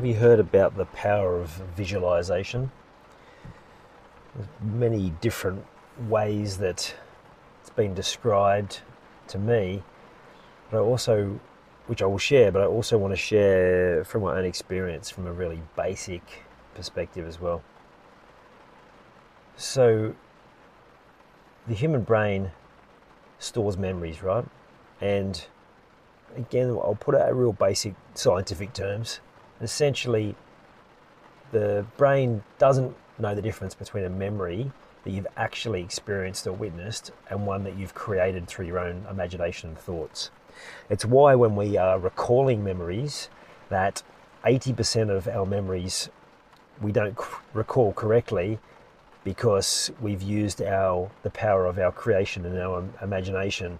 Have you heard about the power of visualization? There's many different ways that it's been described to me, but I also, which I will share, but I also want to share from my own experience from a really basic perspective as well. So, the human brain stores memories, right? And again, I'll put it in real basic scientific terms essentially the brain doesn't know the difference between a memory that you've actually experienced or witnessed and one that you've created through your own imagination and thoughts. It's why when we are recalling memories that 80% of our memories we don't recall correctly because we've used our the power of our creation and our imagination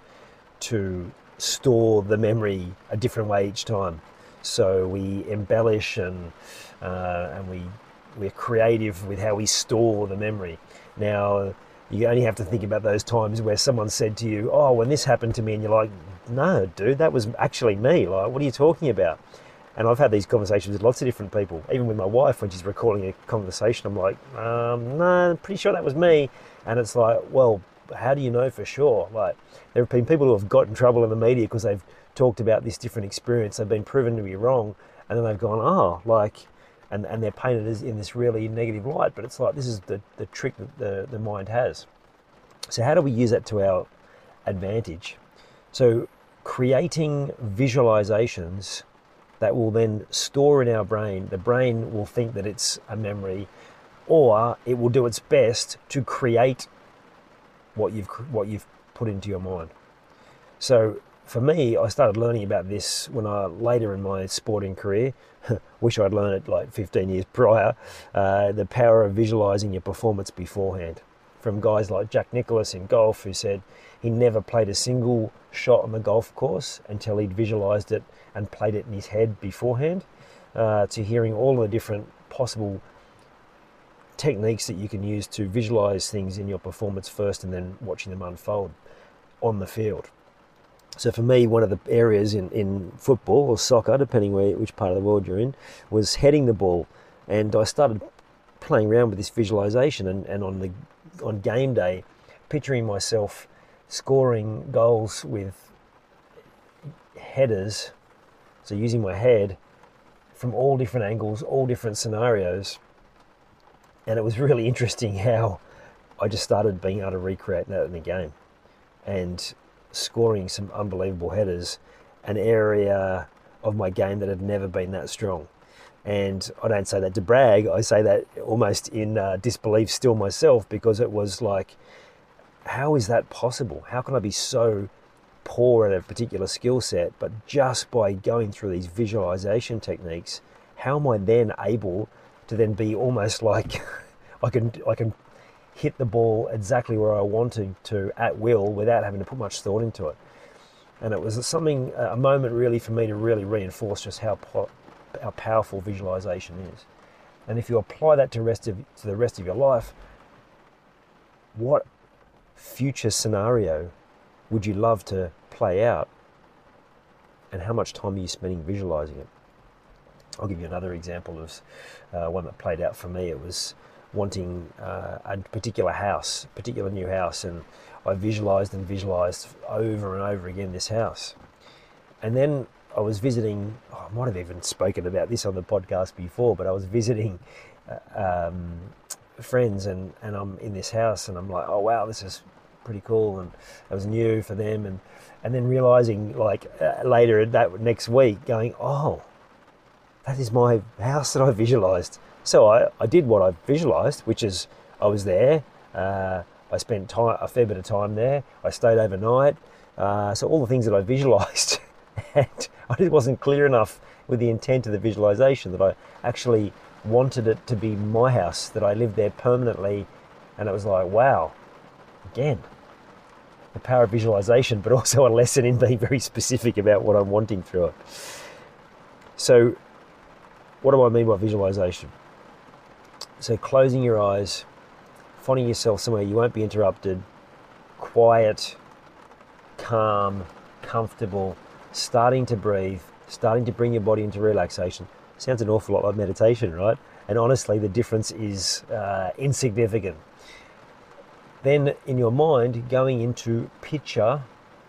to store the memory a different way each time. So we embellish and uh, and we we're creative with how we store the memory. Now you only have to think about those times where someone said to you, "Oh, when this happened to me," and you're like, "No, dude, that was actually me." Like, what are you talking about? And I've had these conversations with lots of different people, even with my wife when she's recording a conversation. I'm like, um, "No, I'm pretty sure that was me," and it's like, "Well, how do you know for sure?" Like, there have been people who have got in trouble in the media because they've talked about this different experience, they've been proven to be wrong, and then they've gone, oh, like, and, and they're painted as in this really negative light. But it's like this is the, the trick that the, the mind has. So, how do we use that to our advantage? So, creating visualizations that will then store in our brain, the brain will think that it's a memory, or it will do its best to create what you've what you've put into your mind. So for me, I started learning about this when I later in my sporting career. Wish I'd learned it like 15 years prior. Uh, the power of visualizing your performance beforehand. From guys like Jack Nicklaus in golf, who said he never played a single shot on the golf course until he'd visualized it and played it in his head beforehand. Uh, to hearing all the different possible techniques that you can use to visualize things in your performance first and then watching them unfold on the field. So for me, one of the areas in, in football or soccer, depending where, which part of the world you're in, was heading the ball. And I started playing around with this visualization and, and on the on game day, picturing myself scoring goals with headers, so using my head from all different angles, all different scenarios. And it was really interesting how I just started being able to recreate that in the game. And scoring some unbelievable headers, an area of my game that had never been that strong. And I don't say that to brag, I say that almost in uh, disbelief still myself because it was like, how is that possible? How can I be so poor at a particular skill set, but just by going through these visualization techniques, how am I then able to then be almost like I can I can hit the ball exactly where I wanted to at will without having to put much thought into it. And it was something, a moment really for me to really reinforce just how, how powerful visualization is. And if you apply that to, rest of, to the rest of your life, what future scenario would you love to play out? And how much time are you spending visualizing it? I'll give you another example of uh, one that played out for me. It was wanting uh, a particular house, particular new house, and I visualized and visualized over and over again this house. And then I was visiting. Oh, I might have even spoken about this on the podcast before, but I was visiting uh, um, friends, and and I'm in this house, and I'm like, oh wow, this is pretty cool, and it was new for them, and and then realizing like uh, later that next week, going, oh, that is my house that I visualized. So I, I did what I visualized, which is I was there. Uh, I spent time, a fair bit of time there. I stayed overnight. Uh, so all the things that I visualized, and I just wasn't clear enough with the intent of the visualization that I actually wanted it to be my house, that I lived there permanently. And it was like, wow, again, the power of visualization, but also a lesson in being very specific about what I'm wanting through it. So, what do I mean by visualization? So, closing your eyes, finding yourself somewhere you won't be interrupted, quiet, calm, comfortable, starting to breathe, starting to bring your body into relaxation. Sounds an awful lot like meditation, right? And honestly, the difference is uh, insignificant. Then, in your mind, going into picture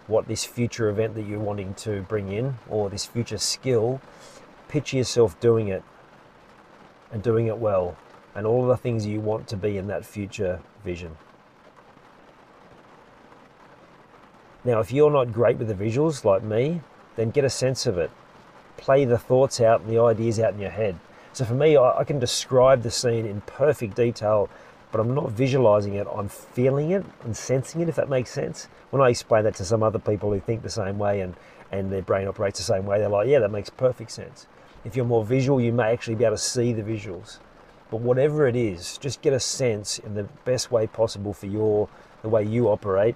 what this future event that you're wanting to bring in or this future skill, picture yourself doing it and doing it well and all the things you want to be in that future vision. Now, if you're not great with the visuals like me, then get a sense of it. Play the thoughts out and the ideas out in your head. So for me, I, can describe the scene in perfect detail, but I'm not visualizing it, I'm feeling it and sensing it, if that makes sense. When I explain that to some other people who think the same way and, and their brain operates the same way, they're like, yeah, that makes perfect sense. If you're more visual, you may actually be able to see the visuals. But whatever it is, just get a sense in the best way possible for your the way you operate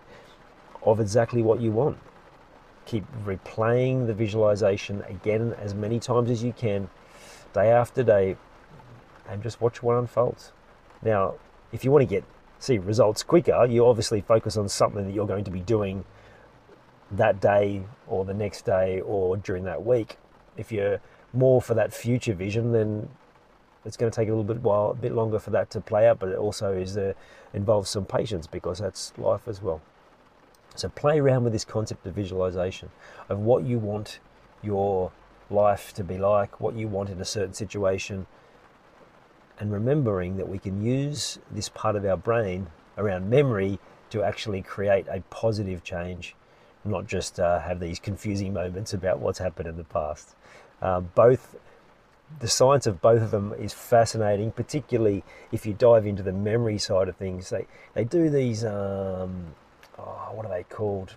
of exactly what you want. Keep replaying the visualization again as many times as you can, day after day, and just watch what unfolds. Now, if you want to get see results quicker, you obviously focus on something that you're going to be doing that day or the next day or during that week. If you're more for that future vision, then it's going to take a little bit while, a bit longer for that to play out, but it also is uh, involves some patience because that's life as well. So play around with this concept of visualization of what you want your life to be like, what you want in a certain situation, and remembering that we can use this part of our brain around memory to actually create a positive change, not just uh, have these confusing moments about what's happened in the past. Uh, both the science of both of them is fascinating, particularly if you dive into the memory side of things. They they do these um, oh, what are they called?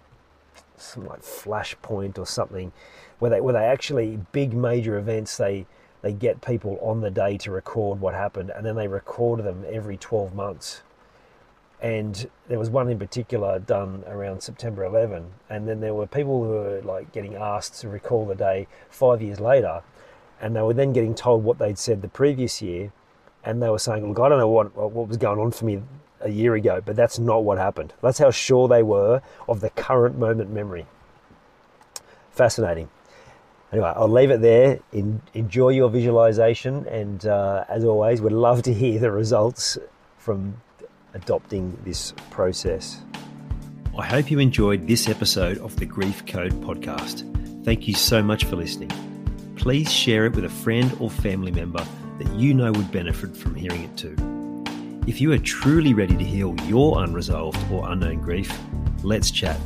Some like flashpoint or something, where they where they actually big major events they they get people on the day to record what happened, and then they record them every twelve months. And there was one in particular done around September 11, and then there were people who were like getting asked to recall the day five years later, and they were then getting told what they'd said the previous year, and they were saying, "Look, I don't know what what was going on for me a year ago, but that's not what happened." That's how sure they were of the current moment memory. Fascinating. Anyway, I'll leave it there. In, enjoy your visualization, and uh, as always, we'd love to hear the results from adopting this process. I hope you enjoyed this episode of the Grief Code podcast. Thank you so much for listening please share it with a friend or family member that you know would benefit from hearing it too. If you are truly ready to heal your unresolved or unknown grief, let's chat.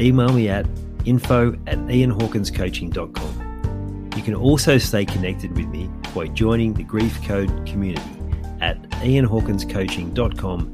Email me at info at ianhawkinscoaching.com. You can also stay connected with me by joining the Grief Code community at ianhawkinscoaching.com